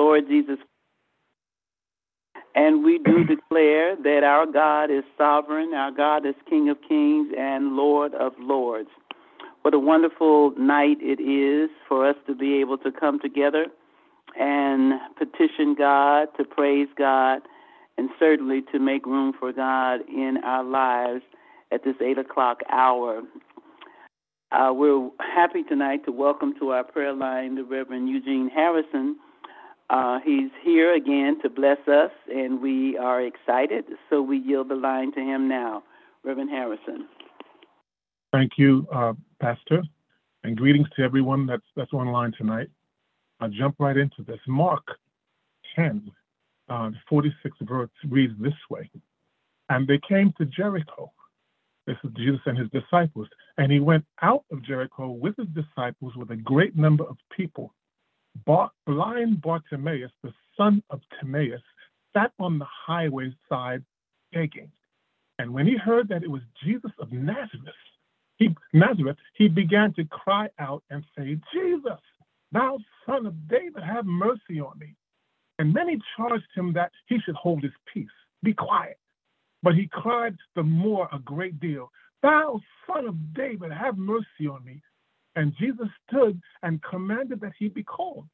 Lord Jesus. And we do declare that our God is sovereign, our God is King of kings and Lord of lords. What a wonderful night it is for us to be able to come together and petition God, to praise God, and certainly to make room for God in our lives at this 8 o'clock hour. Uh, we're happy tonight to welcome to our prayer line the Reverend Eugene Harrison. Uh, he's here again to bless us, and we are excited, so we yield the line to him now. Reverend Harrison. Thank you, uh, Pastor, and greetings to everyone that's, that's online tonight. I'll jump right into this. Mark 10, uh, 46 verse reads this way And they came to Jericho. This is Jesus and his disciples. And he went out of Jericho with his disciples with a great number of people. Blind Bartimaeus, the son of Timaeus, sat on the highway side begging. And when he heard that it was Jesus of Nazareth, he, Nazareth, he began to cry out and say, Jesus, thou son of David, have mercy on me. And many charged him that he should hold his peace, be quiet. But he cried the more a great deal, Thou son of David, have mercy on me. And Jesus stood and commanded that he be called.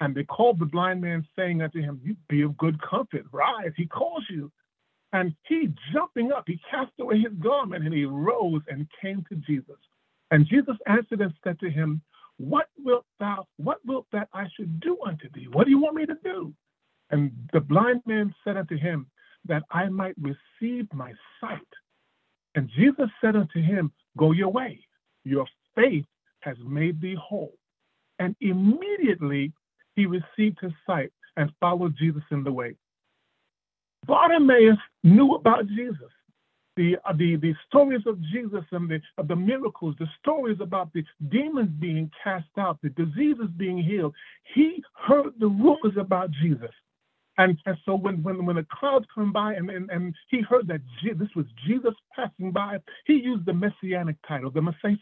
And they called the blind man, saying unto him, You be of good comfort, rise, he calls you. And he, jumping up, he cast away his garment, and he rose and came to Jesus. And Jesus answered and said to him, What wilt thou, what wilt that I should do unto thee? What do you want me to do? And the blind man said unto him, That I might receive my sight. And Jesus said unto him, Go your way, your faith has made thee whole. And immediately he received his sight and followed Jesus in the way. Bartimaeus knew about Jesus. The, uh, the, the stories of Jesus and the, the miracles, the stories about the demons being cast out, the diseases being healed. He heard the rumors about Jesus. And, and so when, when, when the crowds come by and, and, and he heard that Je- this was Jesus passing by, he used the messianic title, the Messiah,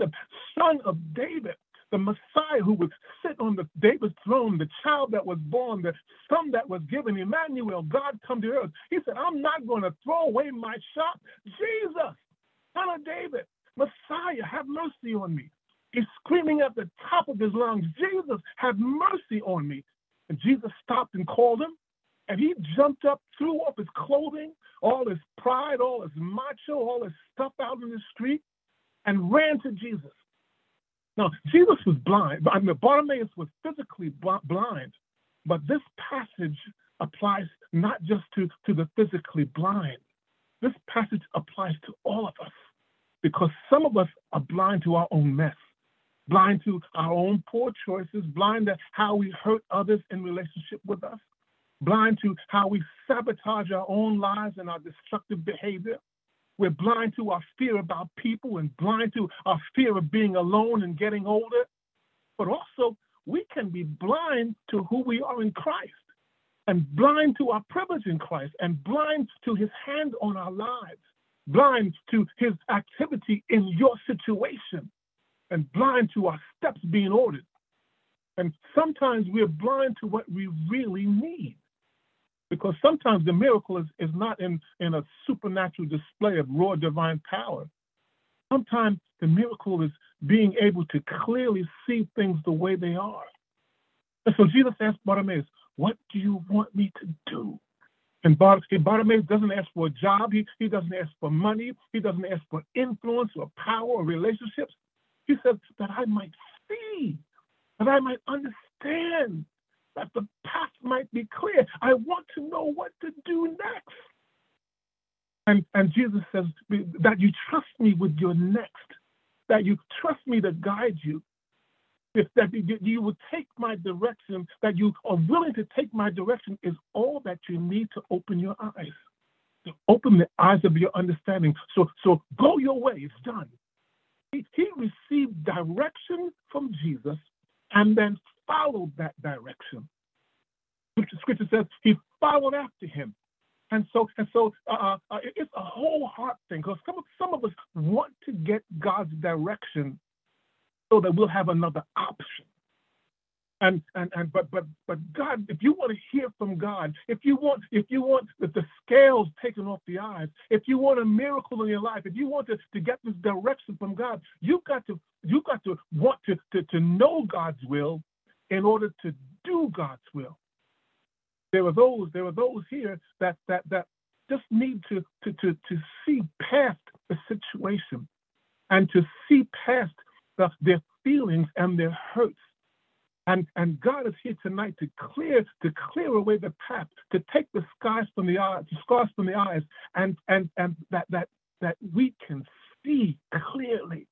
son of David, the Messiah who would sit on the David's throne, the child that was born, the son that was given, Emmanuel, God come to earth. He said, I'm not going to throw away my shop. Jesus, son of David, Messiah, have mercy on me. He's screaming at the top of his lungs, Jesus, have mercy on me. And Jesus stopped and called him. And he jumped up, threw off his clothing, all his pride, all his macho, all his stuff out in the street, and ran to Jesus. Now, Jesus was blind. I mean, Bartimaeus was physically blind, but this passage applies not just to, to the physically blind. This passage applies to all of us because some of us are blind to our own mess, blind to our own poor choices, blind to how we hurt others in relationship with us, blind to how we sabotage our own lives and our destructive behavior. We're blind to our fear about people and blind to our fear of being alone and getting older. But also, we can be blind to who we are in Christ and blind to our privilege in Christ and blind to his hand on our lives, blind to his activity in your situation, and blind to our steps being ordered. And sometimes we're blind to what we really need because sometimes the miracle is, is not in, in a supernatural display of raw divine power. Sometimes the miracle is being able to clearly see things the way they are. And so Jesus asked Bartimaeus, What do you want me to do? And Bartimaeus doesn't ask for a job, he, he doesn't ask for money, he doesn't ask for influence or power or relationships. He says, That I might see, that I might understand that the path might be clear. I want to know what to do next. And, and Jesus says that you trust me with your next, that you trust me to guide you, if that you will take my direction, that you are willing to take my direction is all that you need to open your eyes, to open the eyes of your understanding. So, so go your way, it's done. He, he received direction from Jesus and then followed that direction. Scripture says he followed after him. And so, and so, uh, uh, it's a whole heart thing because some of, some of us want to get God's direction so that we'll have another option. And and and but but but God, if you want to hear from God, if you want if you want the, the scales taken off the eyes, if you want a miracle in your life, if you want to, to get this direction from God, you got to you got to want to, to, to know God's will in order to do God's will. There are those, there are those here that that that just need to to to, to see past the situation and to see past the, their feelings and their hurts and, and God is here tonight to clear to clear away the path, to take the scars from the eyes, the scars from the eyes, and and and that that that we can see clearly,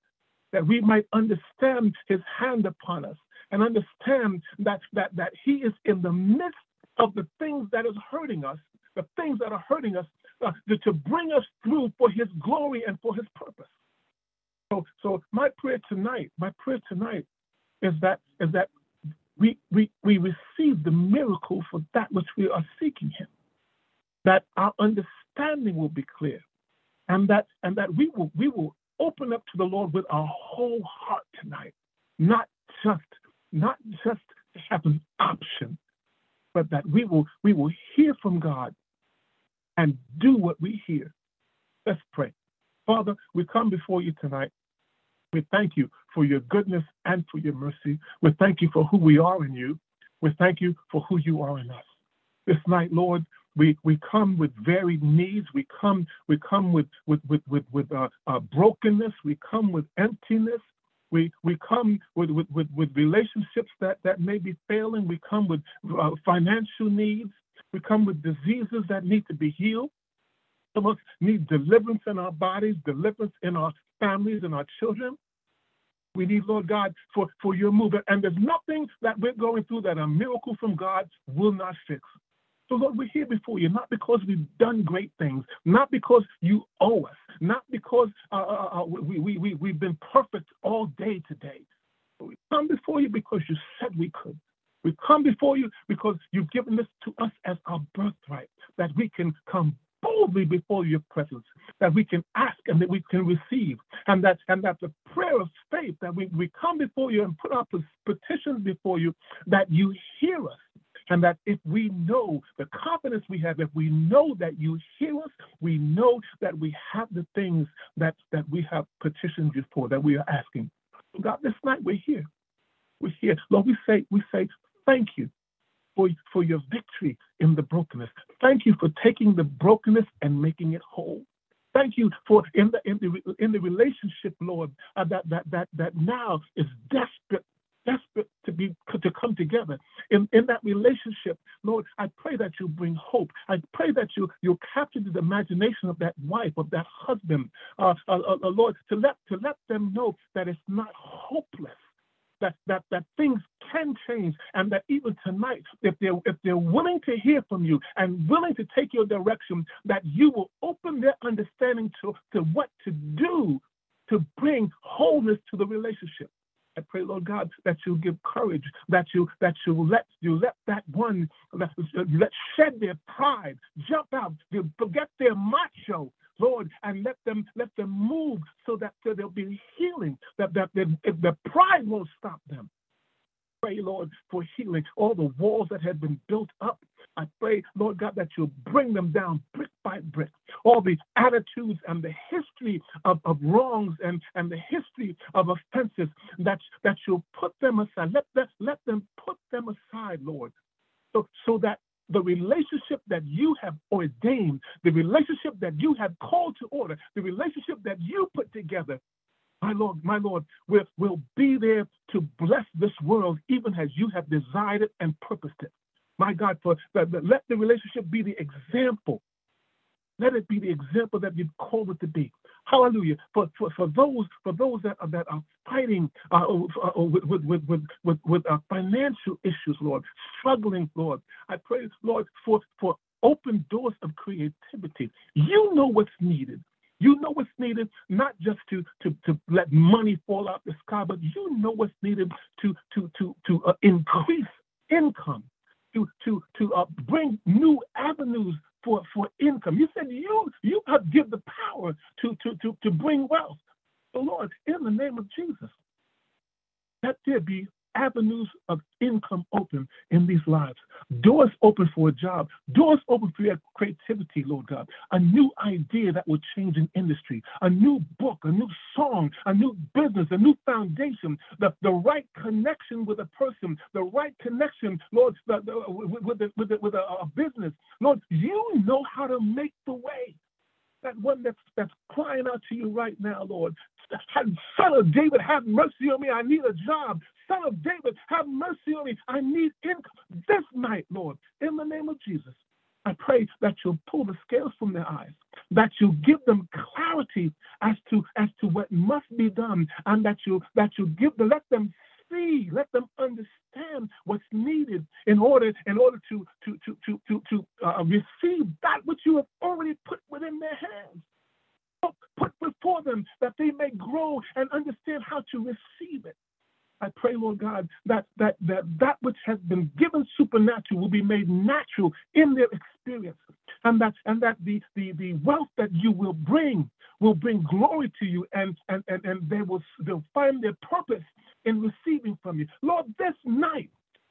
that we might understand His hand upon us, and understand that that that He is in the midst of the things that is hurting us, the things that are hurting us, uh, to bring us through for His glory and for His purpose. So so my prayer tonight, my prayer tonight is that is that we, we, we receive the miracle for that which we are seeking Him. That our understanding will be clear, and that and that we will we will open up to the Lord with our whole heart tonight, not just not just have an option, but that we will we will hear from God and do what we hear. Let's pray. Father, we come before you tonight we thank you for your goodness and for your mercy. We thank you for who we are in you. We thank you for who you are in us. This night, Lord, we, we come with varied needs. We come we come with with with with, with uh, uh, brokenness. We come with emptiness. We we come with with, with, with relationships that, that may be failing. We come with uh, financial needs. We come with diseases that need to be healed. Some of us need deliverance in our bodies, deliverance in our families and our children. We need, Lord God, for, for your movement. And there's nothing that we're going through that a miracle from God will not fix. So, Lord, we're here before you, not because we've done great things, not because you owe us, not because uh, uh, uh we, we, we, we've been perfect all day today. But we come before you because you said we could. We come before you because you've given this to us as our birthright, that we can come boldly before your presence, that we can ask and that we can receive, and that and that the prayer of faith that we, we come before you and put our petitions before you, that you hear us. And that if we know the confidence we have, if we know that you hear us, we know that we have the things that, that we have petitioned you for, that we are asking. God, this night we're here. We're here. Lord, we say, we say, thank you for, for your victory in the brokenness. Thank you for taking the brokenness and making it whole. Thank you for in the in the in the relationship, Lord, uh, that that that that now is desperate desperate to be to come together. In, in that relationship lord i pray that you bring hope. I pray that you you capture the imagination of that wife of that husband uh, uh, uh, lord to let to let them know that it's not hopeless that that that things can change and that even tonight if they're if they're willing to hear from you and willing to take your direction that you will open their understanding to to what to do to bring wholeness to the relationship I pray, Lord God, that you give courage, that you that you let you let that one let, shed their pride, jump out, forget their macho, Lord, and let them let them move so that there'll be healing, that that, that the pride won't stop them. Pray, Lord, for healing all the walls that have been built up. I pray, Lord God, that you'll bring them down brick by brick. All the attitudes and the history of, of wrongs and, and the history of offenses, that, that you'll put them aside. Let, that, let them put them aside, Lord, so, so that the relationship that you have ordained, the relationship that you have called to order, the relationship that you put together, my Lord, my Lord, will, will be there to bless this world even as you have desired it and purposed it. My God, for let the relationship be the example. Let it be the example that you've called it to be. Hallelujah. For, for, for those for those that are, that are fighting uh, uh, uh with, with, with, with, with uh, financial issues, Lord, struggling, Lord, I pray, Lord, for, for open doors of creativity. You know what's needed. You know what's needed, not just to, to, to let money fall out the sky, but you know what's needed to, to, to, to uh, increase income, to, to, to uh, bring new avenues for, for income. You said you you have give the power to, to, to, to bring wealth. So Lord, in the name of Jesus, let there be avenues of income open in these lives. Doors open for a job. Doors open for your creativity, Lord God. A new idea that will change an industry. A new book, a new song, a new business, a new foundation. The, the right connection with a person. The right connection, Lord, the, the, with, with, the, with a, a business. Lord, you know how to make the way that one that's, that's crying out to you right now, Lord. Son of David, have mercy on me. I need a job. Son of David, have mercy on me. I need income this night, Lord, in the name of Jesus. I pray that you'll pull the scales from their eyes, that you give them clarity as to as to what must be done, and that you that you give them let them see, let them understand what's needed in order in order to to to to to, to uh, receive that which you have already put within their hands. Put before them that they may grow and understand how to receive it. I pray, Lord God, that that that that which has been given supernatural will be made natural in their experience, and that and that the the, the wealth that you will bring will bring glory to you, and and and, and they will they'll find their purpose in receiving from you. Lord, this night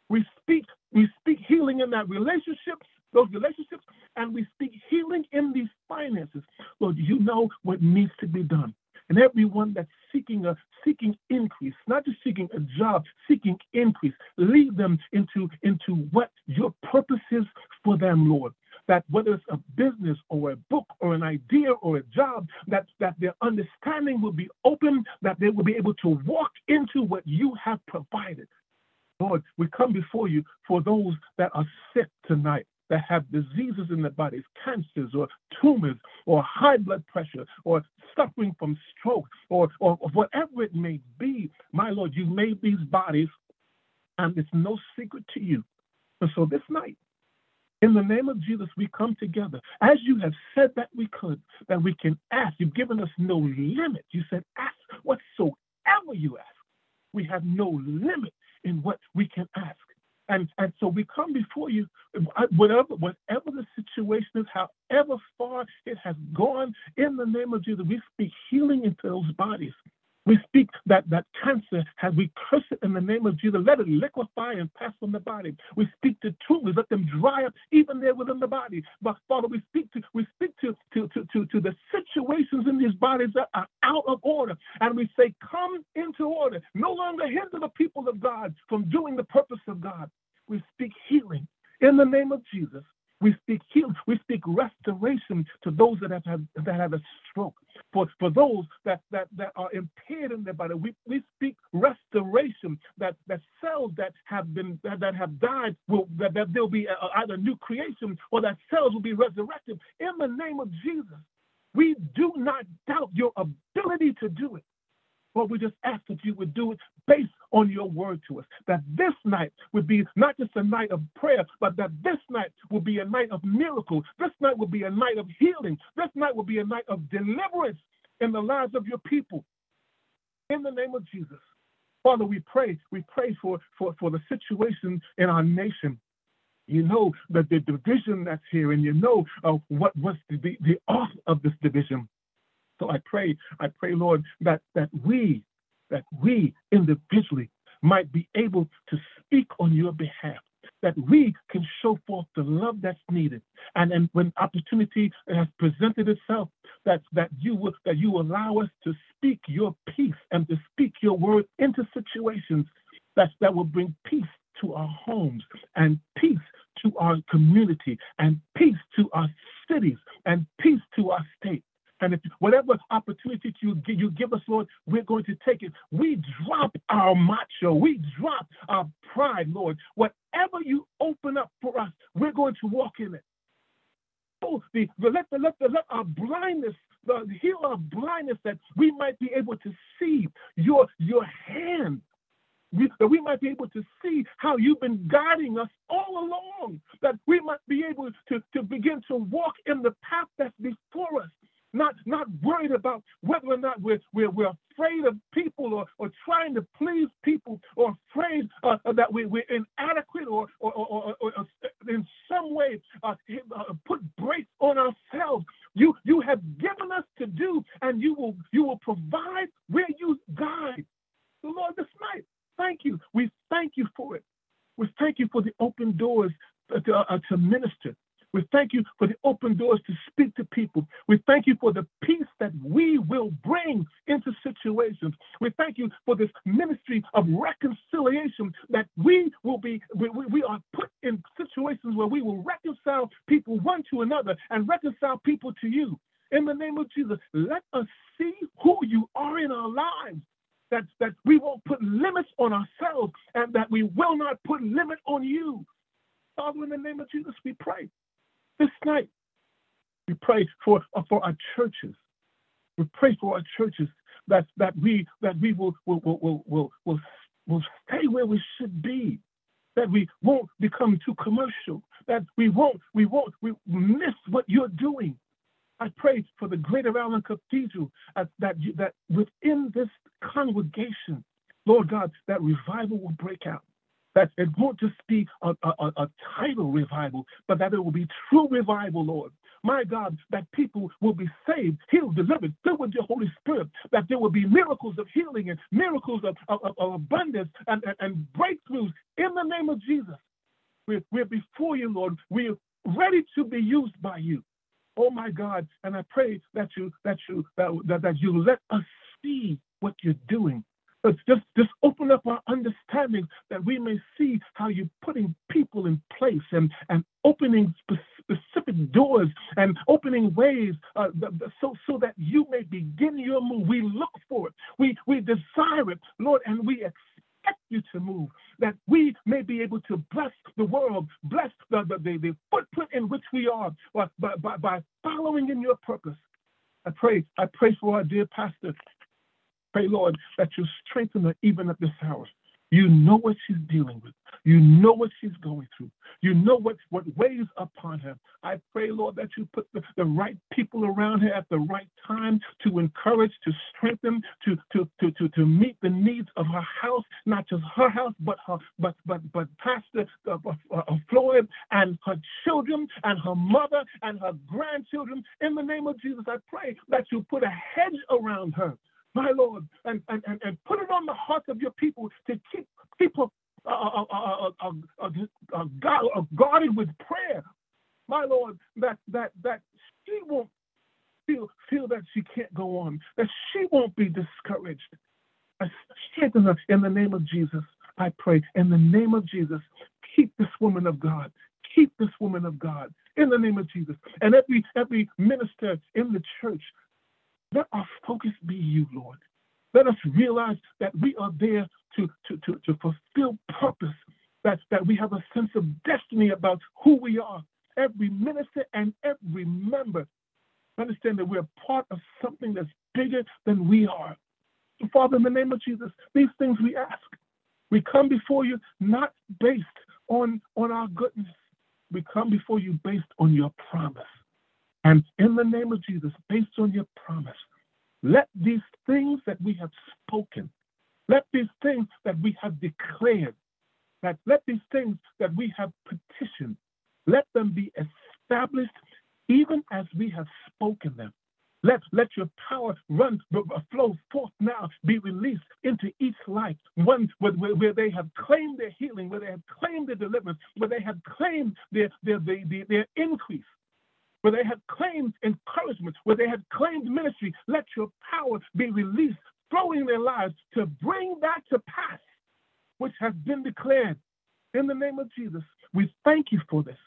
we speak we speak healing in that relationships, those relationships, and we speak healing in these finances. Lord, you know what needs to be done and everyone that's seeking a seeking increase, not just seeking a job, seeking increase. Lead them into, into what your purpose is for them, Lord. That whether it's a business or a book or an idea or a job, that, that their understanding will be open, that they will be able to walk into what you have provided. Lord, we come before you for those that are sick tonight that have diseases in their bodies, cancers or tumors or high blood pressure or suffering from stroke or, or, or whatever it may be. My Lord, you made these bodies and it's no secret to you. And so this night, in the name of Jesus, we come together. As you have said that we could, that we can ask. You've given us no limit. You said, ask whatsoever you ask. We have no limit in what we can ask. And, and so we come before you, uh, whatever, whatever the situation is, however far it has gone, in the name of Jesus, we speak healing into those bodies. We speak that that cancer, has we curse it in the name of Jesus, let it liquefy and pass from the body. We speak to tumors, let them dry up even there within the body. But Father, we speak to we speak to to to to, to the situations in these bodies that are out of order, and we say, come into order. No longer hinder the people of God from doing the purpose of God. We speak healing in the name of Jesus. We speak healing. We speak restoration to those that have had, that have a stroke. For, for those that, that, that are impaired in their body, we, we speak restoration. That, that cells that have been that, that have died will that, that there'll be a, either new creation or that cells will be resurrected in the name of Jesus. We do not doubt your ability to do it. Lord, we just ask that you would do it based on your word to us. That this night would be not just a night of prayer, but that this night will be a night of miracles. This night will be a night of healing. This night will be a night of deliverance in the lives of your people. In the name of Jesus. Father, we pray, we pray for, for, for the situation in our nation. You know that the division that's here, and you know uh, what was the, the author of this division. So I pray, I pray, Lord, that that we, that we individually might be able to speak on your behalf, that we can show forth the love that's needed. And then when opportunity has presented itself, that that you will that you allow us to speak your peace and to speak your word into situations that that will bring peace to our homes and peace to our community and peace to our cities and peace to our state. And if whatever opportunity you, you give us, Lord, we're going to take it. We drop our macho. We drop our pride, Lord. Whatever you open up for us, we're going to walk in it. Oh, the, let, the, let, the, let our blindness, the, heal our blindness that we might be able to see your, your hand we, that we might be able to see how you've been guiding us all along, that we might be able to, to begin to walk in the path that's before us, not not worried about whether or not we're we're, we're afraid of people or, or trying to please people or afraid uh, that we, we're inadequate or or, or, or, or in some way uh, uh, put brakes on ourselves. You you have given us to do, and you will you will provide where you guide. Lord, this night thank you. We thank you for it. We thank you for the open doors to, uh, to minister. We thank you for the open doors to speak to people. We thank you for the peace that we will bring into situations. We thank you for this ministry of reconciliation that we will be, we, we are put in situations where we will reconcile people one to another and reconcile people to you. In the name of Jesus, let us see who you are in our lives. That, that we won't put limits on ourselves and that we will not put limit on you. Father, in the name of Jesus, we pray this night. We pray for, uh, for our churches. We pray for our churches that, that we that we will will, will, will, will, will, stay where we should be, that we won't become too commercial, that we won't we won't we miss what you're doing. I pray for the Greater Allen Cathedral uh, that you, that within this congregation, Lord God, that revival will break out that it won't just be a, a, a, title revival, but that it will be true revival, Lord. My God, that people will be saved, healed, delivered, filled with your Holy Spirit, that there will be miracles of healing and miracles of, of, of abundance and, and, and, breakthroughs in the name of Jesus. We're, we're before you, Lord. We're ready to be used by you. Oh my God, and I pray that you that you that, that, that you let us see what you're doing Let's just, just open up our understanding that we may see how you're putting people in place and, and opening specific doors and opening ways uh, so, so that you may begin your move. We look for it, we, we desire it, Lord, and we expect you to move, that we may be able to bless the world, bless the, the, the, the footprint in which we are by, by, by following in your purpose. I pray, I pray for our dear pastor, Pray, Lord, that you strengthen her even at this hour. You know what she's dealing with. You know what she's going through. You know what, what weighs upon her. I pray, Lord, that you put the, the right people around her at the right time to encourage, to strengthen, to, to, to, to, to meet the needs of her house, not just her house, but her but but but Pastor uh, uh, uh Floyd and her children and her mother and her grandchildren. In the name of Jesus, I pray that you put a hedge around her my Lord, and, and, and, and put it on the hearts of your people to keep people uh, uh, uh, guarded with prayer. My Lord, that that that she won't feel feel that she can't go on, that she won't be discouraged. Strengthen her in the name of Jesus. I pray in the name of Jesus. Keep this woman of God. Keep this woman of God in the name of Jesus. And every every minister in the church let our focus be you, Lord. Let us realize that we are there to, to, to, to fulfill purpose, that, that we have a sense of destiny about who we are. Every minister and every member understand that we're part of something that's bigger than we are. So Father, in the name of Jesus, these things we ask. We come before you not based on, on our goodness. We come before you based on your promise. And in the name of Jesus, based on your promise, let these things that we have spoken, let these things that we have declared, that let these things that we have petitioned, let them be established even as we have spoken them. Let, let your power run, flow forth now, be released into each life, one where, where, they have claimed their healing, where they have claimed their deliverance, where they have claimed their, their, their, their, their increase where they had claimed encouragement, where they had claimed ministry, let your power be released, flowing in their lives to bring that to pass, which has been declared. In the name of Jesus, we thank you for this.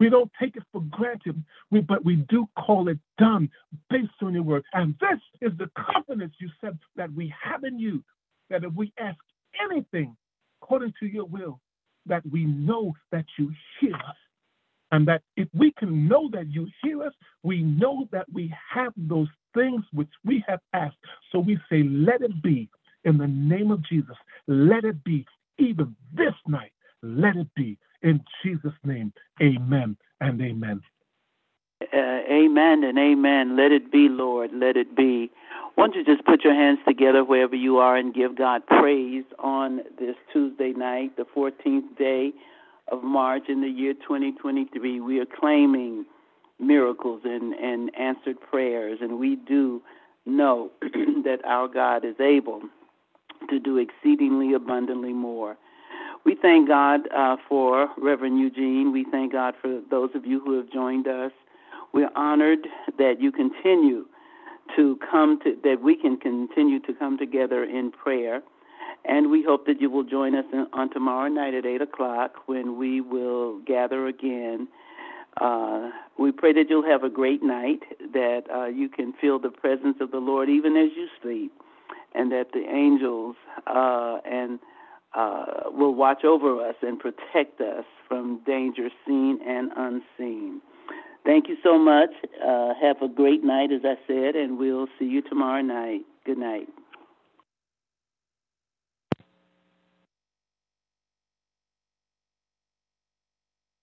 We don't take it for granted, we, but we do call it done based on your word. And this is the confidence you said that we have in you, that if we ask anything according to your will, that we know that you hear us and that if we can know that you hear us, we know that we have those things which we have asked. So we say, let it be in the name of Jesus. Let it be even this night. Let it be in Jesus' name. Amen and amen. Uh, amen and amen. Let it be, Lord. Let it be. Why don't you just put your hands together wherever you are and give God praise on this Tuesday night, the 14th day of March in the year 2023, we are claiming miracles and, and answered prayers, and we do know that our God is able to do exceedingly abundantly more. We thank God uh, for Reverend Eugene. We thank God for those of you who have joined us. We're honored that you continue to come to, that we can continue to come together in prayer. And we hope that you will join us in, on tomorrow night at 8 o'clock when we will gather again. Uh, we pray that you'll have a great night, that uh, you can feel the presence of the Lord even as you sleep, and that the angels uh, and uh, will watch over us and protect us from danger seen and unseen. Thank you so much. Uh, have a great night, as I said, and we'll see you tomorrow night. Good night.